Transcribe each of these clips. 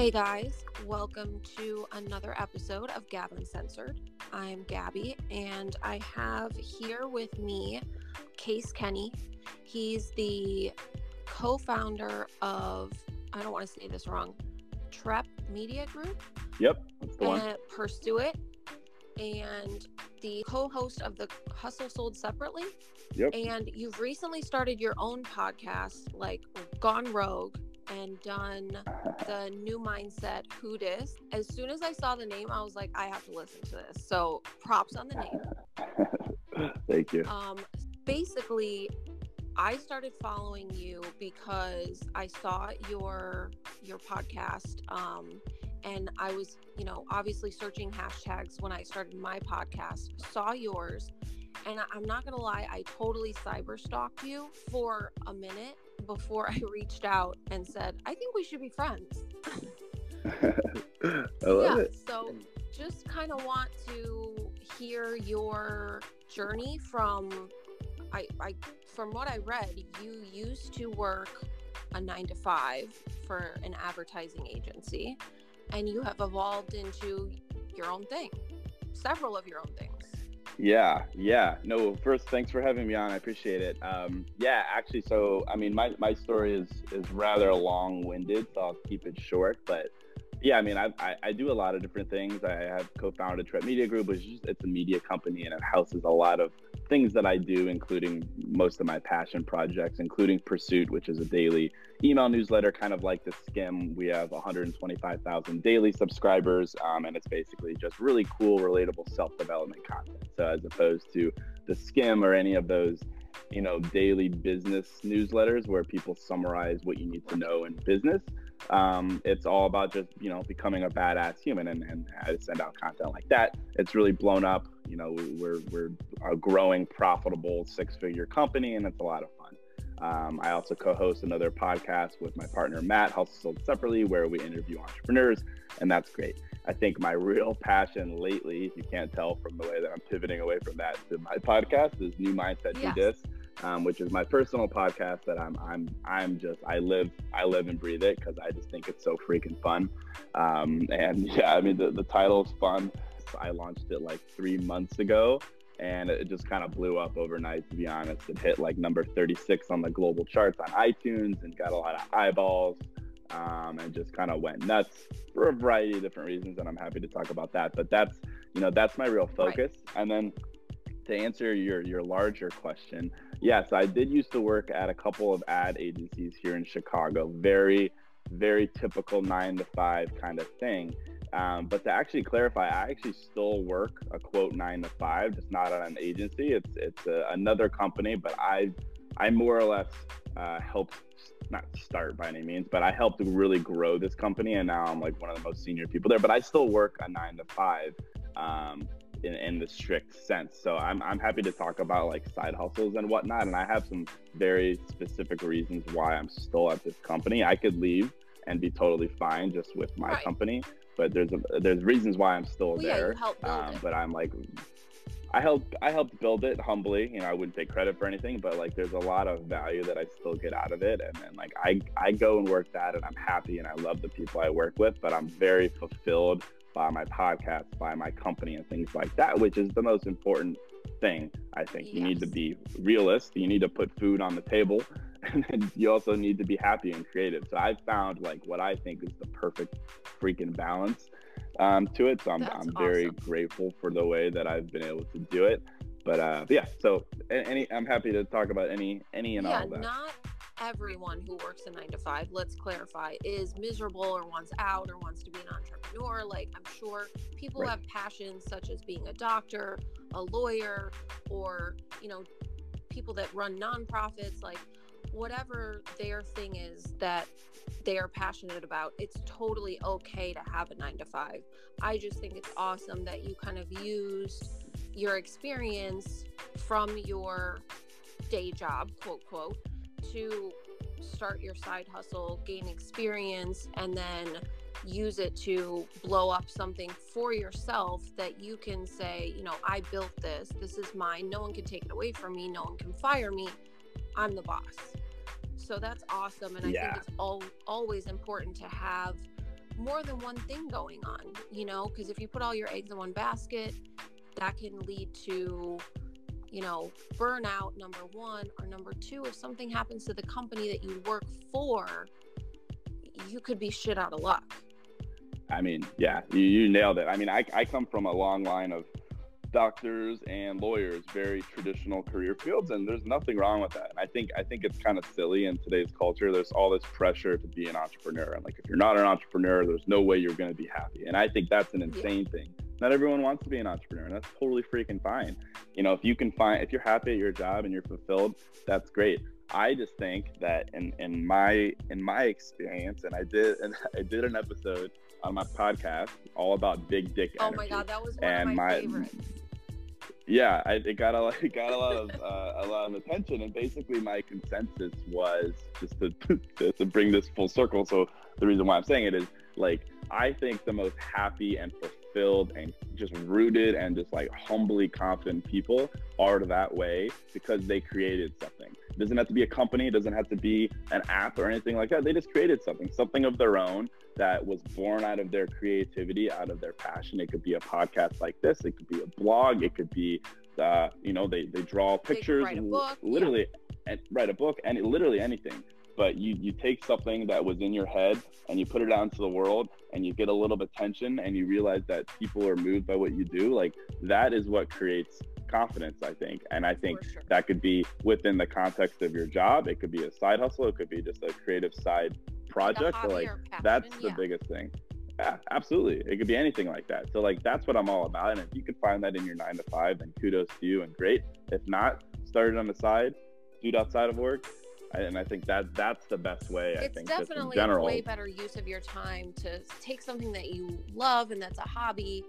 Hey guys, welcome to another episode of Gab Censored. I'm Gabby, and I have here with me Case Kenny. He's the co founder of, I don't want to say this wrong, Trep Media Group. Yep, that's the one. Uh, and Pursuit, and the co host of the Hustle Sold Separately. Yep. And you've recently started your own podcast, like Gone Rogue, and done the new mindset Who Dis. As soon as I saw the name, I was like, I have to listen to this. So props on the name. Thank you. Um, basically, I started following you because I saw your your podcast. Um, and I was, you know, obviously searching hashtags when I started my podcast, saw yours, and I- I'm not gonna lie, I totally cyber stalked you for a minute before I reached out and said, I think we should be friends. I love yeah, it. so just kind of want to hear your journey from I, I from what I read, you used to work a nine to five for an advertising agency and you have evolved into your own thing. Several of your own things. Yeah, yeah. No, first, thanks for having me on. I appreciate it. Um, yeah, actually, so I mean, my, my story is is rather long winded, so I'll keep it short. But yeah, I mean, I, I, I do a lot of different things. I have co-founded Trep Media Group, which is just, it's a media company and it houses a lot of things that I do, including most of my passion projects, including Pursuit, which is a daily email newsletter, kind of like the Skimm. We have 125,000 daily subscribers, um, and it's basically just really cool, relatable self-development content. So as opposed to the Skimm or any of those, you know, daily business newsletters where people summarize what you need to know in business. Um, it's all about just you know becoming a badass human and, and to send out content like that. It's really blown up. You know, we're we're a growing, profitable six-figure company, and it's a lot of fun. Um, I also co-host another podcast with my partner Matt, Hustle Sold Separately, where we interview entrepreneurs, and that's great. I think my real passion lately, if you can't tell from the way that I'm pivoting away from that to my podcast, is New Mindset Yes. Do This, um, which is my personal podcast that I'm I'm I'm just I live I live and breathe it because I just think it's so freaking fun. Um, and yeah, I mean the the title is fun. I launched it like three months ago, and it just kind of blew up overnight. To be honest, it hit like number 36 on the global charts on iTunes and got a lot of eyeballs. Um, and just kind of went nuts for a variety of different reasons, and I'm happy to talk about that. But that's you know that's my real focus. And then to answer your your larger question, yes, I did used to work at a couple of ad agencies here in Chicago. Very very typical nine to five kind of thing. Um, but to actually clarify, I actually still work a quote nine to five, just not at an agency. It's it's a, another company, but I I more or less uh, helped not start by any means, but I helped really grow this company, and now I'm like one of the most senior people there. But I still work a nine to five. Um, in, in the strict sense. So I'm, I'm happy to talk about like side hustles and whatnot. And I have some very specific reasons why I'm still at this company. I could leave and be totally fine just with my Right. company, but there's a, there's reasons why I'm still Well, yeah, there. you um, but I'm like, I helped I helped build it humbly. You know, I wouldn't take credit for anything, but like there's a lot of value that I still get out of it. And then like I I go and work that and I'm happy and I love the people I work with, but I'm very fulfilled by my podcast, by my company and things like that, which is the most important thing. I think you need to be realist. You need to put food on the table and then you also need to be happy and creative. So I found like what I think is the perfect freaking balance um, to it. So I'm, That's I'm very awesome. grateful for the way that I've been able to do it. But uh, yeah, so any, I'm happy to talk about any, any and yeah, all of that. not everyone who works a nine to five, let's clarify, is miserable or wants out or wants to be an entrepreneur. Like, I'm sure people Right. have passions such as being a doctor, a lawyer, or, you know, people that run nonprofits. Like, whatever their thing is that they are passionate about, it's totally okay to have a nine to five. I just think it's awesome that you kind of used your experience from your day job, quote, quote, to start your side hustle, gain experience, and then use it to blow up something for yourself that you can say, you know, I built this. This is mine. No one can take it away from me. No one can fire me. I'm the boss. So that's awesome. And I Yeah. think it's all, always important to have more than one thing going on, you know, because if you put all your eggs in one basket, that can lead to, you know, burnout, number one, or number two, if something happens to the company that you work for, you could be shit out of luck. I mean, yeah, you, you nailed it. I mean, I, I come from a long line of doctors and lawyers, very traditional career fields, and there's nothing wrong with that. And I think I think it's kind of silly in today's culture. There's all this pressure to be an entrepreneur, and like if you're not an entrepreneur, there's no way you're going to be happy. And I think that's an insane yeah. thing. Not everyone wants to be an entrepreneur, and that's totally freaking fine. You know, if you can find if you're happy at your job and you're fulfilled, that's great. I just think that in, in my in my experience, and I did and I did an episode on my podcast all about big dick energy. Oh my god, that was one and of my, my favorites yeah, I, it got a lot, it got a lot of uh, a lot of attention, and basically my consensus was just to, to, to bring this full circle. So the reason why I'm saying it is like I think the most happy and fulfilled and just rooted and just like humbly confident people are that way because they created something. It doesn't have to be a company, it doesn't have to be an app or anything like that. They just created something, something of their own that was born out of their creativity, out of their passion. It could be a podcast like this, it could be a blog, it could be uh, you know, they they draw pictures, they book, literally, yeah. and write a book, and literally anything but you you take something that was in your head and you put it out into the world and you get a little bit tension and you realize that people are moved by what you do like that is what creates confidence i think and i think sure. that could be within the context of your job it could be a side hustle it could be just a creative side project like, like passion, that's the yeah. biggest thing yeah, absolutely. It could be anything like that. So like that's what I'm all about. And if you can find that in your nine to five, then kudos to you and great. If not, start it on the side, do it outside of work, and I think that that's the best way. It's I think it's definitely a way better use of your time to take something that you love and that's a hobby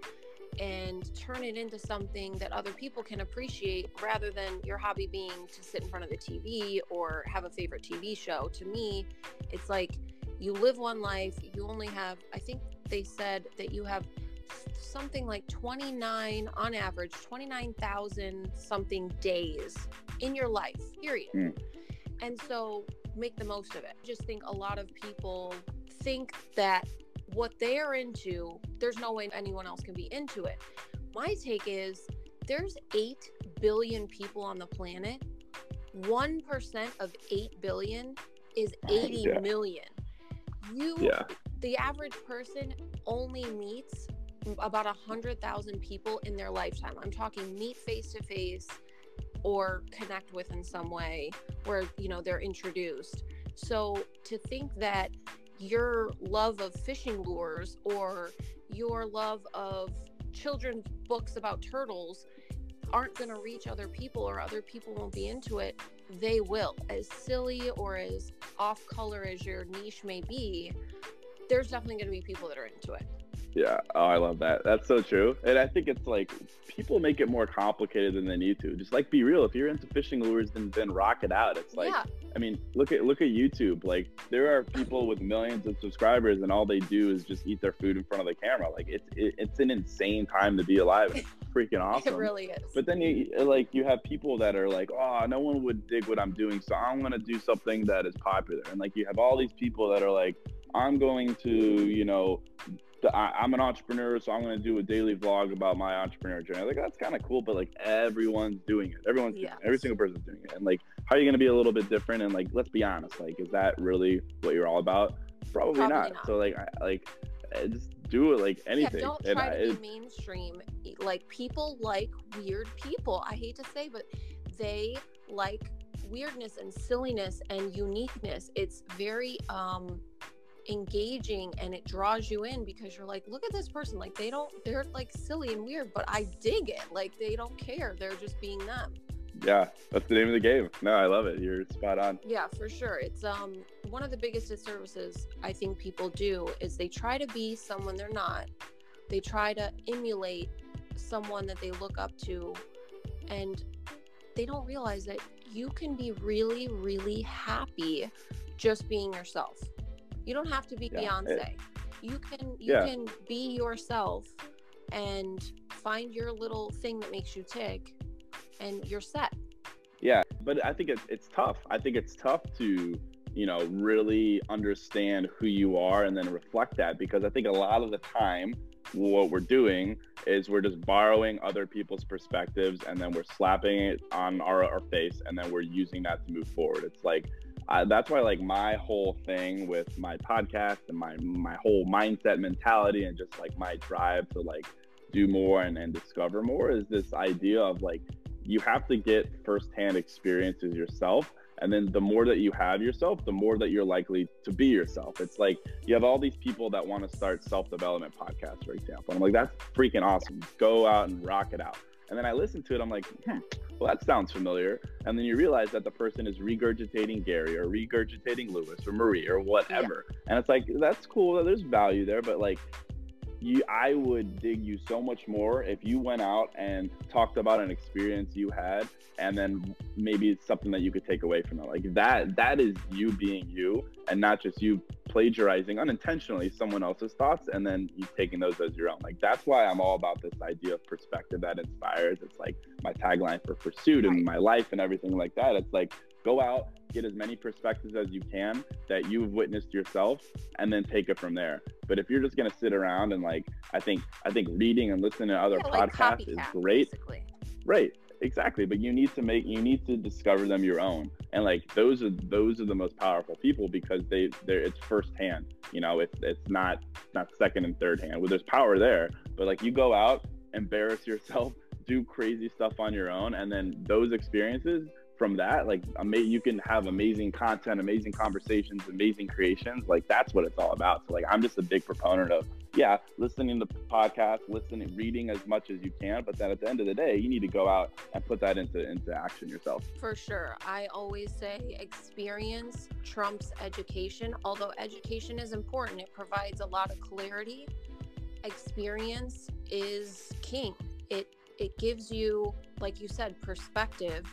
and turn it into something that other people can appreciate rather than your hobby being to sit in front of the TV or have a favorite TV show. To me, it's like you live one life, you only have, I think they said that you have something like 29 on average 29,000 something days in your life period mm. And so make the most of it. I just think a lot of people think that what they are into, there's no way anyone else can be into it. My take is there's 8 billion people on the planet. 1% of 8 billion is eighty yeah. million. You, yeah. the average person only meets about a hundred thousand people in their lifetime. I'm talking meet face to face, or connect with in some way where you know they're introduced. So to think that your love of fishing lures or your love of children's books about turtles aren't going to reach other people or other people won't be into it they will. As silly or as off color as your niche may be there's definitely going to be people that are into it yeah. Oh, I love that. That's so true. And I think it's like people make it more complicated than they need to. Just like be real. If you're into fishing lures, then then rock it out. It's like yeah. I mean, look at look at YouTube. Like there are people with millions of subscribers, and all they do is just eat their food in front of the camera. Like it's it, it's an insane time to be alive. It's freaking awesome. it really is. But then you like you have people that are like, oh, no one would dig what I'm doing, so I'm gonna do something that is popular. And like you have all these people that are like, I'm going to, you know, I, am an entrepreneur, so I'm going to do a daily vlog about my entrepreneur journey. Like that's kind of cool, but like everyone's doing it. Everyone's yes. every single person's doing it. And like, how are you going to be a little bit different? And like, let's be honest, like, is that really what you're all about? Probably, Probably not. not. So like, I, like, just do it like anything. Yeah, don't try and to I, be mainstream. Like people like weird people. I hate to say, but they like weirdness and silliness and uniqueness. It's very um engaging and it draws you in because you're like look at this person. Like they don't they're like silly and weird but i dig it. Like they don't care. They're just being them. Yeah that's the name of the game. No i love it. You're spot on. Yeah for sure. It's um one of the biggest disservices i think people do is they try to be someone they're not. They try to emulate someone that they look up to and they don't realize that you can be really really happy just being yourself you don't have to be yeah. Beyonce. It, you can you yeah. can be yourself and find your little thing that makes you tick and you're set. Yeah, but I think it's it's tough. I think it's tough to you know, really understand who you are and then reflect that. Because I think a lot of the time, what we're doing is we're just borrowing other people's perspectives and then we're slapping it on our, our face and then we're using that to move forward. It's like, I, that's why like my whole thing with my podcast and my my whole mindset mentality and just like my drive to like do more and, and discover more is this idea of like you have to get firsthand experiences yourself. And then the more that you have yourself the more that you're likely to be yourself. It's like you have all these people that want to start self-development podcasts for example. And i'm like that's freaking awesome. Go out and rock it out and then i listen to it i'm like hmm, well that sounds familiar and then you realize that the person is regurgitating gary or regurgitating lewis or marie or whatever yeah. and it's like that's cool there's value there but like you I would dig you so much more if you went out and talked about an experience you had and then maybe it's something that you could take away from it. Like that that is you being you and not just you plagiarizing unintentionally someone else's thoughts and then you taking those as your own. Like that's why I'm all about this idea of perspective that inspires. It's like my tagline for pursuit and my life and everything like that. It's like go out, get as many perspectives as you can that you've witnessed yourself, and then take it from there. But if you're just gonna sit around and like, I think I think reading and listening to other yeah, podcasts like is great. Basically. Right. Exactly. But you need to make you need to discover them your own. And like those are those are the most powerful people because they they're it's firsthand. You know, it's it's not not second and third hand. Well, there's power there, but like you go out, embarrass yourself, do crazy stuff on your own, and then those experiences from that, like ama- you can have amazing content, amazing conversations, amazing creations. Like that's what it's all about. So like I'm just a big proponent of yeah, listening to podcasts, listening, reading as much as you can, but then at the end of the day, you need to go out and put that into into action yourself. For sure. I always say experience trumps education. Although education is important, it provides a lot of clarity. Experience is king. It it gives you, like you said, perspective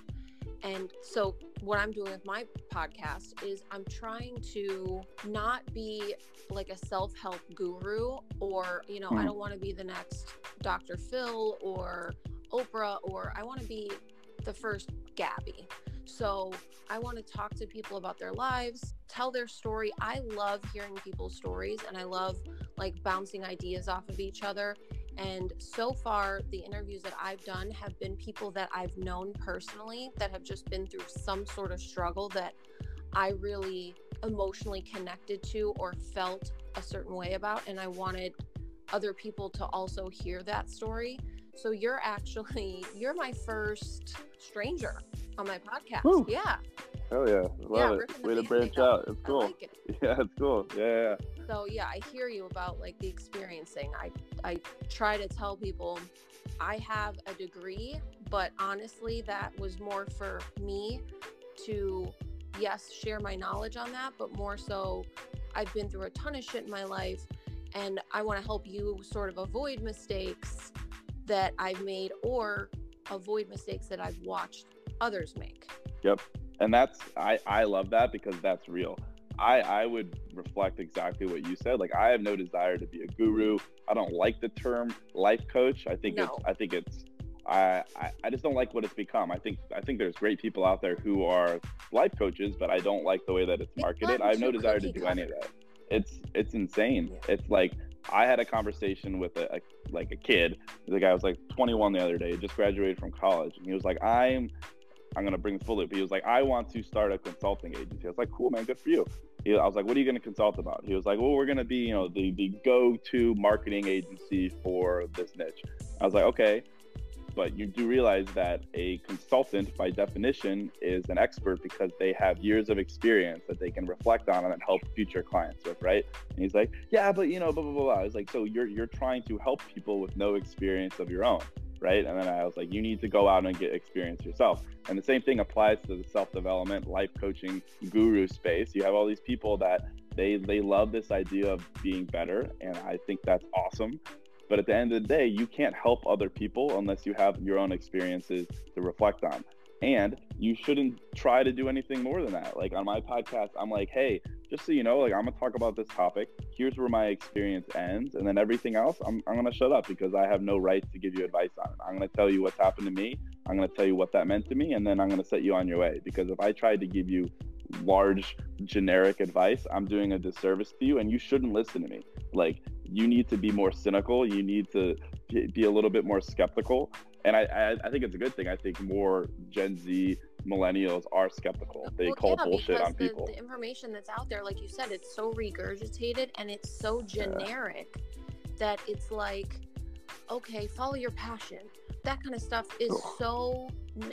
and so, what I'm doing with my podcast is I'm trying to not be like a self help guru, or, you know, mm. I don't want to be the next Dr. Phil or Oprah, or I want to be the first Gabby. So, I want to talk to people about their lives, tell their story. I love hearing people's stories and I love like bouncing ideas off of each other. And so far, the interviews that I've done have been people that I've known personally that have just been through some sort of struggle that I really emotionally connected to or felt a certain way about. And I wanted other people to also hear that story. So you're actually you're my first stranger on my podcast. Woo. Yeah. Hell yeah. Love yeah, it. Way to branch out. It's cool. Like it. Yeah, it's cool. Yeah, yeah. So yeah, I hear you about like the experiencing. I I try to tell people I have a degree, but honestly that was more for me to yes, share my knowledge on that, but more so I've been through a ton of shit in my life and I want to help you sort of avoid mistakes that I've made or avoid mistakes that I've watched others make. Yep. And that's I I love that because that's real. I I would reflect exactly what you said. Like I have no desire to be a guru. I don't like the term life coach. I think no. it's I think it's I, I, I just don't like what it's become. I think I think there's great people out there who are life coaches, but I don't like the way that it's marketed. I have no desire to do any of that. It's it's insane. Yeah. It's like I had a conversation with a, a, like a kid. The guy was like 21 the other day, just graduated from college, and he was like, "I'm I'm gonna bring full loop." He was like, "I want to start a consulting agency." I was like, "Cool, man, good for you." He, I was like, "What are you gonna consult about?" He was like, "Well, we're gonna be, you know, the the go-to marketing agency for this niche." I was like, "Okay." But you do realize that a consultant, by definition, is an expert because they have years of experience that they can reflect on and help future clients with, right? And he's like, "Yeah, but you know, blah blah blah." I was like, "So you're you're trying to help people with no experience of your own." Right? And then I was like, you need to go out and get experience yourself. And the same thing applies to the self development, life coaching guru space. You have all these people that they they love this idea of being better, and I think that's awesome. But at the end of the day, you can't help other people unless you have your own experiences to reflect on. And you shouldn't try to do anything more than that. Like on my podcast, I'm like, hey, just so you know, like I'm gonna talk about this topic. Here's where my experience ends, and then everything else, I'm, I'm gonna shut up because I have no right to give you advice on it. I'm gonna tell you what's happened to me. I'm gonna tell you what that meant to me, and then I'm gonna set you on your way. Because if I tried to give you large generic advice, I'm doing a disservice to you and you shouldn't listen to me. Like you need to be more cynical. You need to be a little bit more skeptical. And I, I, I think it's a good thing. I think more Gen Z millennials are skeptical. They well, call yeah, bullshit on the, people. The information that's out there, like you said, it's so regurgitated and it's so generic yeah. that it's like, okay, follow your passion. That kind of stuff is so.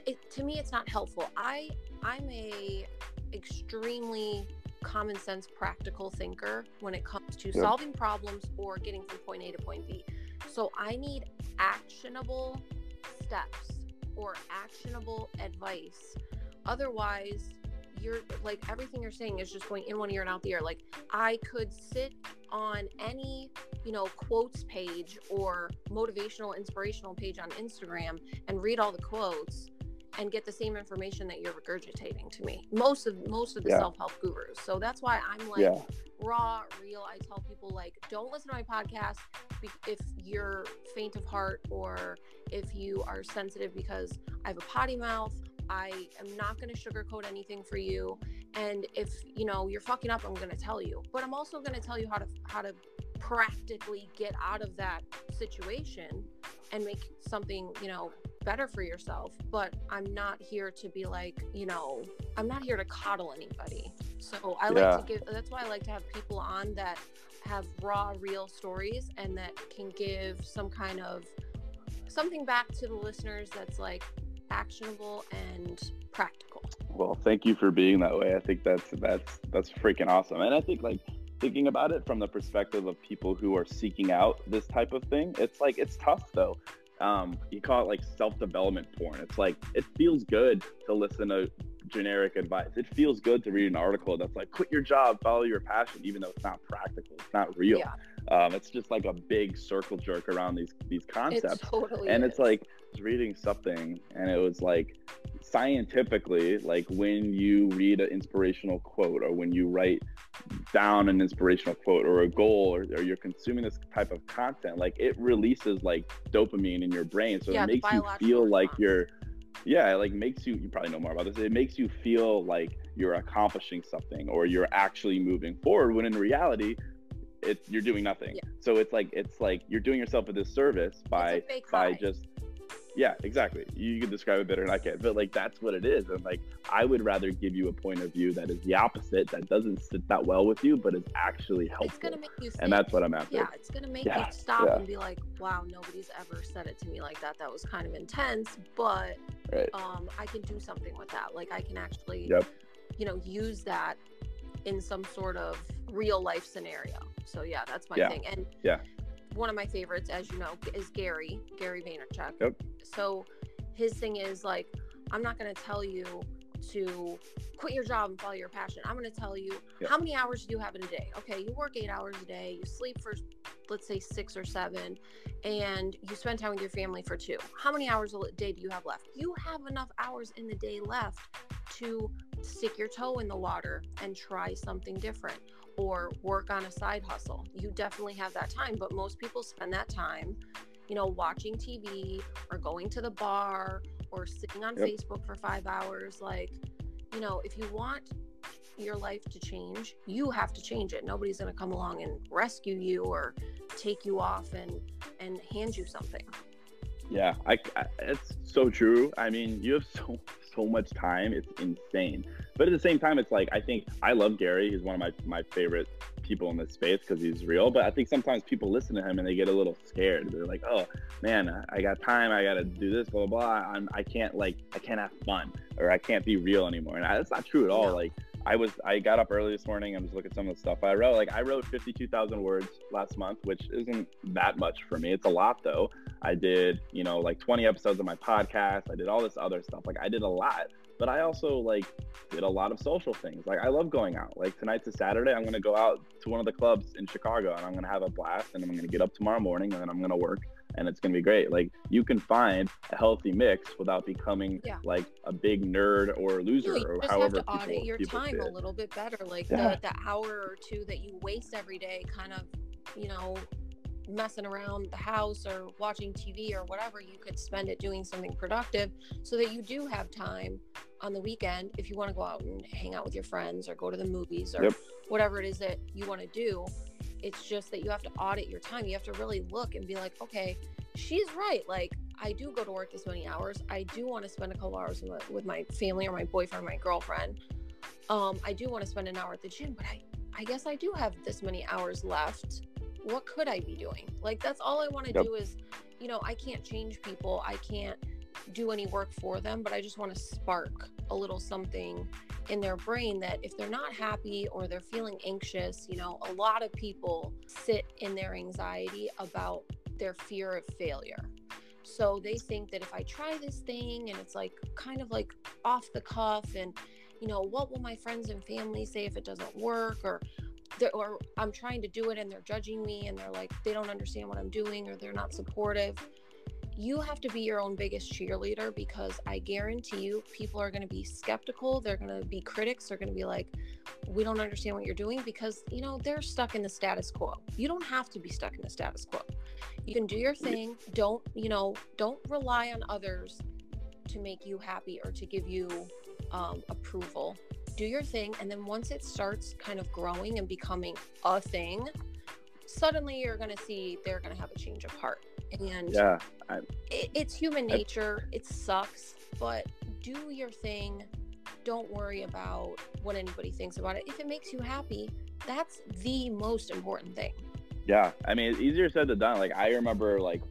It, to me, it's not helpful. I I'm a extremely common sense, practical thinker when it comes to solving problems or getting from point A to point B. So I need actionable steps or actionable advice. Otherwise, you're like everything you're saying is just going in one ear and out the other. Like I could sit on any, you know, quotes page or motivational, inspirational page on Instagram and read all the quotes and get the same information that you're regurgitating to me. Most of most of the yeah. self-help gurus. So that's why I'm like yeah. raw, real. I tell people like don't listen to my podcast if you're faint of heart or if you are sensitive because I have a potty mouth. I am not going to sugarcoat anything for you and if, you know, you're fucking up, I'm going to tell you. But I'm also going to tell you how to how to practically get out of that situation and make something, you know, better for yourself. But I'm not here to be like, you know, I'm not here to coddle anybody. So I yeah. like to give, that's why I like to have people on that have raw, real stories and that can give some kind of something back to the listeners that's like actionable and practical. Well, thank you for being that way. I think that's that's that's freaking awesome. And I think like thinking about it from the perspective of people who are seeking out this type of thing, it's like it's tough though. Um, you call it like self-development porn. It's like it feels good to listen to generic advice. It feels good to read an article that's like quit your job, follow your passion, even though it's not practical, it's not real. Yeah. Um, it's just like a big circle jerk around these these concepts. It totally and is. it's like was reading something and it was like scientifically, like when you read an inspirational quote or when you write down an inspirational quote or a goal or, or you're consuming this type of content, like it releases like dopamine in your brain. So yeah, it makes you feel response. like you're yeah, it like makes you you probably know more about this. It makes you feel like you're accomplishing something or you're actually moving forward when in reality it you're doing nothing. Yeah. So it's like it's like you're doing yourself a disservice by by just yeah, exactly. You can describe it better than I can, but like that's what it is. And like I would rather give you a point of view that is the opposite, that doesn't sit that well with you, but is actually helpful. It's gonna make you think. and that's what I'm after. Yeah, it's gonna make yeah, you stop yeah. and be like, wow, nobody's ever said it to me like that. That was kind of intense, but right. um, I can do something with that. Like I can actually, yep. you know, use that in some sort of real life scenario. So yeah, that's my yeah. thing. And yeah, one of my favorites, as you know, is Gary, Gary Vaynerchuk. Yep. So his thing is like, I'm not going to tell you to quit your job and follow your passion. I'm going to tell you yep. how many hours do you have in a day? Okay, you work eight hours a day, you sleep for, let's say, six or seven, and you spend time with your family for two. How many hours a day do you have left? You have enough hours in the day left to stick your toe in the water and try something different or work on a side hustle. You definitely have that time, but most people spend that time, you know, watching TV or going to the bar or sitting on yep. Facebook for 5 hours like, you know, if you want your life to change, you have to change it. Nobody's going to come along and rescue you or take you off and and hand you something. Yeah, I, I, it's so true. I mean, you have so so much time. It's insane. But at the same time, it's like I think I love Gary. He's one of my my favorite people in this space because he's real. But I think sometimes people listen to him and they get a little scared. They're like, "Oh man, I got time. I got to do this. Blah blah blah. I'm, I can't like I can't have fun or I can't be real anymore." And I, that's not true at all. No. Like I was I got up early this morning. I'm just looking at some of the stuff I wrote. Like I wrote 52,000 words last month, which isn't that much for me. It's a lot though. I did, you know, like 20 episodes of my podcast. I did all this other stuff. Like I did a lot but I also like did a lot of social things. Like I love going out. Like tonight's a Saturday. I'm gonna go out to one of the clubs in Chicago and I'm gonna have a blast and I'm gonna get up tomorrow morning and then I'm gonna work and it's gonna be great. Like you can find a healthy mix without becoming yeah. like a big nerd or loser you or just however have to audit your time a little bit better. Like yeah. the, the hour or two that you waste every day kind of, you know, messing around the house or watching TV or whatever, you could spend it doing something productive so that you do have time on the weekend if you want to go out and hang out with your friends or go to the movies or yep. whatever it is that you want to do. It's just that you have to audit your time. You have to really look and be like, okay, she's right. Like, I do go to work this many hours. I do want to spend a couple hours with my family or my boyfriend, or my girlfriend. Um, I do want to spend an hour at the gym, but I, I guess I do have this many hours left what could I be doing? Like that's all I want to yep. do is, you know, I can't change people. I can't do any work for them, but I just want to spark a little something in their brain that if they're not happy or they're feeling anxious, you know, a lot of people sit in their anxiety about their fear of failure. So they think that if I try this thing and it's like kind of like off the cuff and you know, what will my friends and family say if it doesn't work or or I'm trying to do it and they're judging me and they're like they don't understand what I'm doing or they're not supportive. You have to be your own biggest cheerleader because I guarantee you people are going to be skeptical, they're going to be critics, they're going to be like we don't understand what you're doing because you know they're stuck in the status quo. You don't have to be stuck in the status quo. You can do your thing. Don't, you know, don't rely on others to make you happy or to give you um, approval do your thing and then once it starts kind of growing and becoming a thing suddenly you're going to see they're going to have a change of heart. And yeah it, it's human nature I, it sucks but do your thing. Don't worry about what anybody thinks about it. If it makes you happy that's the most important thing. Yeah i mean it's easier said than done. Like i remember like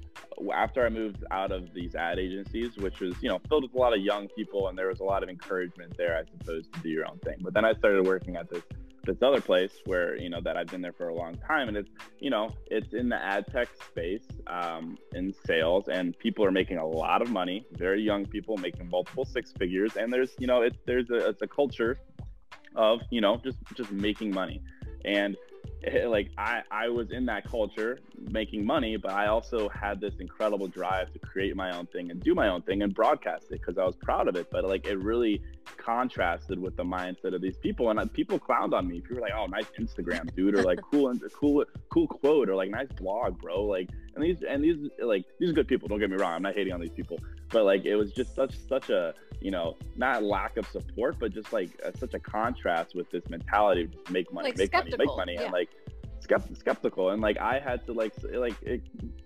after I moved out of these ad agencies, which was, you know, filled with a lot of young people and there was a lot of encouragement there, I suppose, to do your own thing. But then I started working at this this other place where, you know, that I've been there for a long time and it's, you know, it's in the ad tech space, um, in sales and people are making a lot of money, very young people making multiple six figures. And there's, you know, it's, there's a, it's a culture of, you know, just, just making money. And like I, I was in that culture making money, but I also had this incredible drive to create my own thing and do my own thing and broadcast it because I was proud of it. But like it really contrasted with the mindset of these people, and uh, people clowned on me. People were like, "Oh, nice Instagram, dude," or like "cool, cool, cool quote," or like "nice blog, bro." Like, and these and these like these are good people. Don't get me wrong. I'm not hating on these people, but like it was just such such a you know not lack of support, but just like a, such a contrast with this mentality of just make money, like make money, make money, yeah. and like skeptical. And like i had to like like it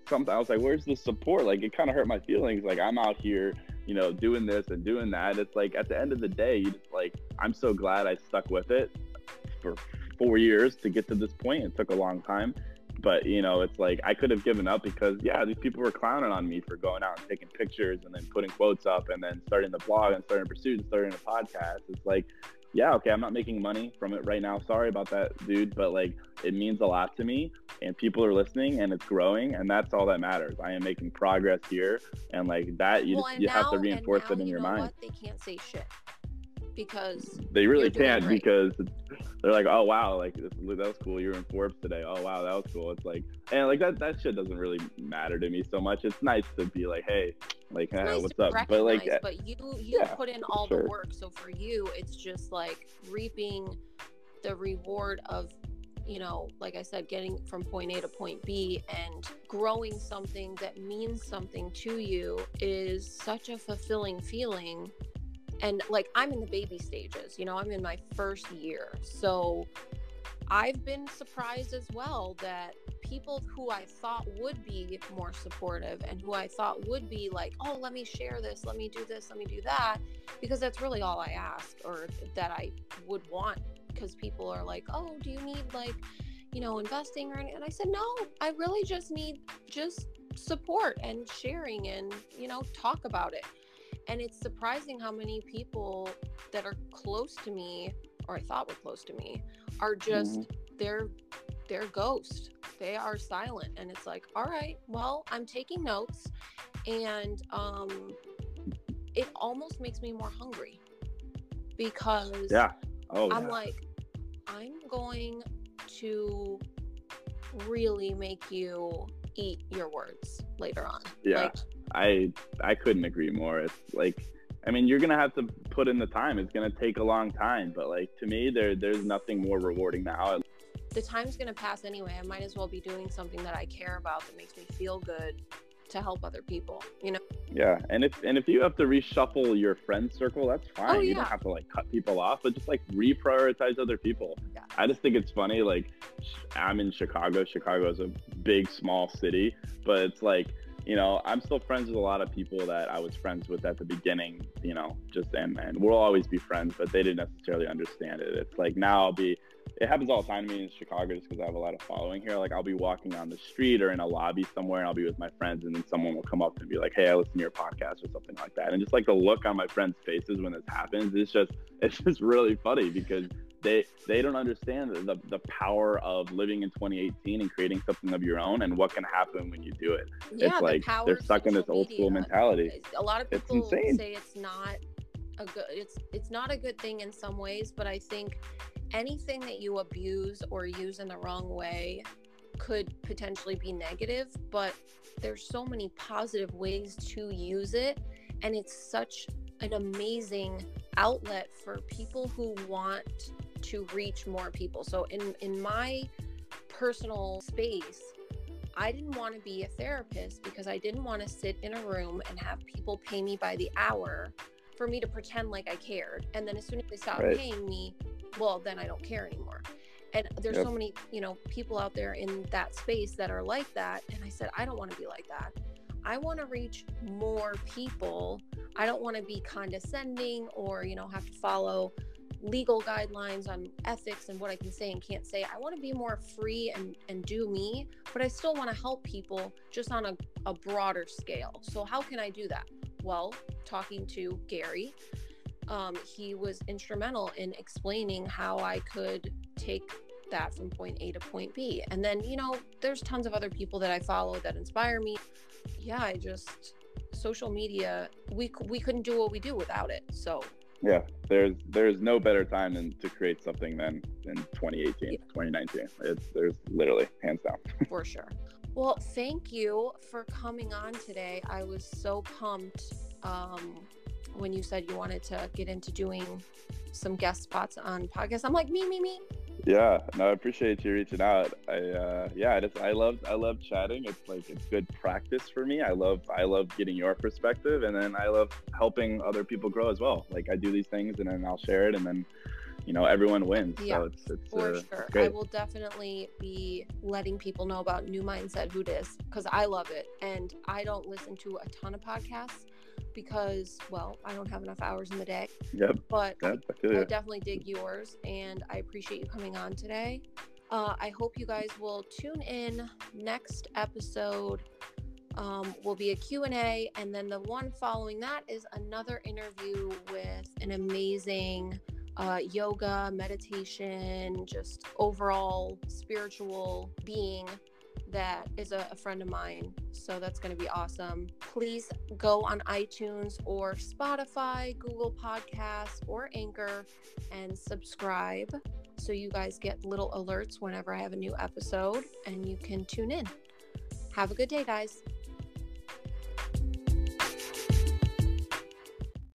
sometimes i was like where's the support? Like it kind of hurt my feelings. Like i'm out here you know doing this and doing that. It's like at the end of the day you just like i'm so glad i stuck with it for four years to get to this point. It took a long time but you know it's like i could have given up because yeah these people were clowning on me for going out and taking pictures and then putting quotes up and then starting the blog and starting pursuit and starting a podcast it's like yeah, okay, I'm not making money from it right now. Sorry about that, dude, but like it means a lot to me and people are listening and it's growing and that's all that matters. I am making progress here and like that you well, just, you now, have to reinforce it in you your mind. What? They can't say shit because they really can't because they're like, oh wow, like that was cool. You are in Forbes today. Oh wow, that was cool. It's like and like that that shit doesn't really matter to me so much. It's nice to be like, hey, like nice what's up? But like, but you you yeah, put in all sure. the work. So for you, it's just like reaping the reward of you know, like I said, getting from point A to point B and growing something that means something to you is such a fulfilling feeling and like I'm in the baby stages, you know, I'm in my first year. So I've been surprised as well that people who I thought would be more supportive and who I thought would be like, oh, let me share this, let me do this, let me do that, because that's really all I ask or that I would want. Because people are like, oh, do you need like, you know, investing or anything? And I said, no, I really just need just support and sharing and, you know, talk about it. And it's surprising how many people that are close to me, or I thought were close to me, are just mm-hmm. they're they're ghost. They are silent. And it's like, all right, well, I'm taking notes and um it almost makes me more hungry because yeah. Oh, I'm yeah. like, I'm going to really make you eat your words later on. Yeah. Like, I I couldn't agree more. It's like I mean, you're gonna have to put in the time. It's gonna take a long time, but like to me, there there's nothing more rewarding now. the time's going to pass anyway. I might as well be doing something that I care about that makes me feel good to help other people, you know? Yeah. And if and if you have to reshuffle your friend circle, that's fine. Oh, yeah. You don't have to like cut people off, but just like reprioritize other people. Yeah. I just think it's funny. Like I'm in Chicago. Chicago is a big, small city, but it's like, you know, I'm still friends with a lot of people that I was friends with at the beginning, you know, just and and we'll always be friends, but they didn't necessarily understand it. It's like now I'll be it happens all the time to me in Chicago just because I have a lot of following here. Like I'll be walking on the street or in a lobby somewhere and I'll be with my friends and then someone will come up and be like, Hey, I listen to your podcast or something like that. And just like the look on my friends' faces when this happens, it's just it's just really funny because they they don't understand the, the power of living in 2018 and creating something of your own and what can happen when you do it. Yeah, the like they're stuck in this old school mentality. A lot of It's people insane. say it's not a good it's it's not a good thing in some ways, but I think anything that you abuse or use in the wrong way could potentially be negative, but there's so many positive ways to use it and it's such an amazing outlet for people who want to reach more people. So in in my personal space, I didn't want to be a therapist because I didn't want to sit in a room and have people pay me by the hour for me to pretend like I cared. And then as soon as they stop Right. paying me, well, then I don't care anymore. And there's Yep. so many, you know, people out there in that space that are like that. And I said, I don't want to be like that. I want to reach more people. I don't want to be condescending or, you know, have to follow legal guidelines on ethics and what I can say and can't say. I want to be more free and, and do me, but I still want to help people just on a, a broader scale. So, how can I do that? Well, talking to Gary, um, he was instrumental in explaining how I could take that from point A to point B. And then, you know, there's tons of other people that I follow that inspire me. Yeah, I just social media, we we couldn't do what we do without it. So, Yeah, there's there's no better time than to create something than in 2018, 2019. It's there's literally hands down. for sure. Well, thank you for coming on today. I was so pumped um, when you said you wanted to get into doing some guest spots on podcasts. I'm like, me, me, me. Yeah, no, I appreciate you reaching out. I uh, yeah, I just I love I love chatting. It's like it's good practice for me. I love I love getting your perspective, and then I love helping other people grow as well. Like I do these things, and then I'll share it, and then you know everyone wins. Yeah, so it's it's For uh, sure. it's I will definitely be letting people know about New Mindset Who Dis because I love it. And I don't listen to a ton of podcasts because, well, I don't have enough hours in the day. Yep, But I yep, I I definitely dig yours, and I appreciate you coming on today. Uh, I hope you guys will tune in. Next episode um, will be a Q&A, and then the one following that is another interview with an amazing uh, yoga, meditation, just overall spiritual being that is a, a friend of mine. So that's going to be awesome. Please go on iTunes or Spotify, Google Podcasts, or Anchor and subscribe so you guys get little alerts whenever I have a new episode and you can tune in. Have a good day, guys.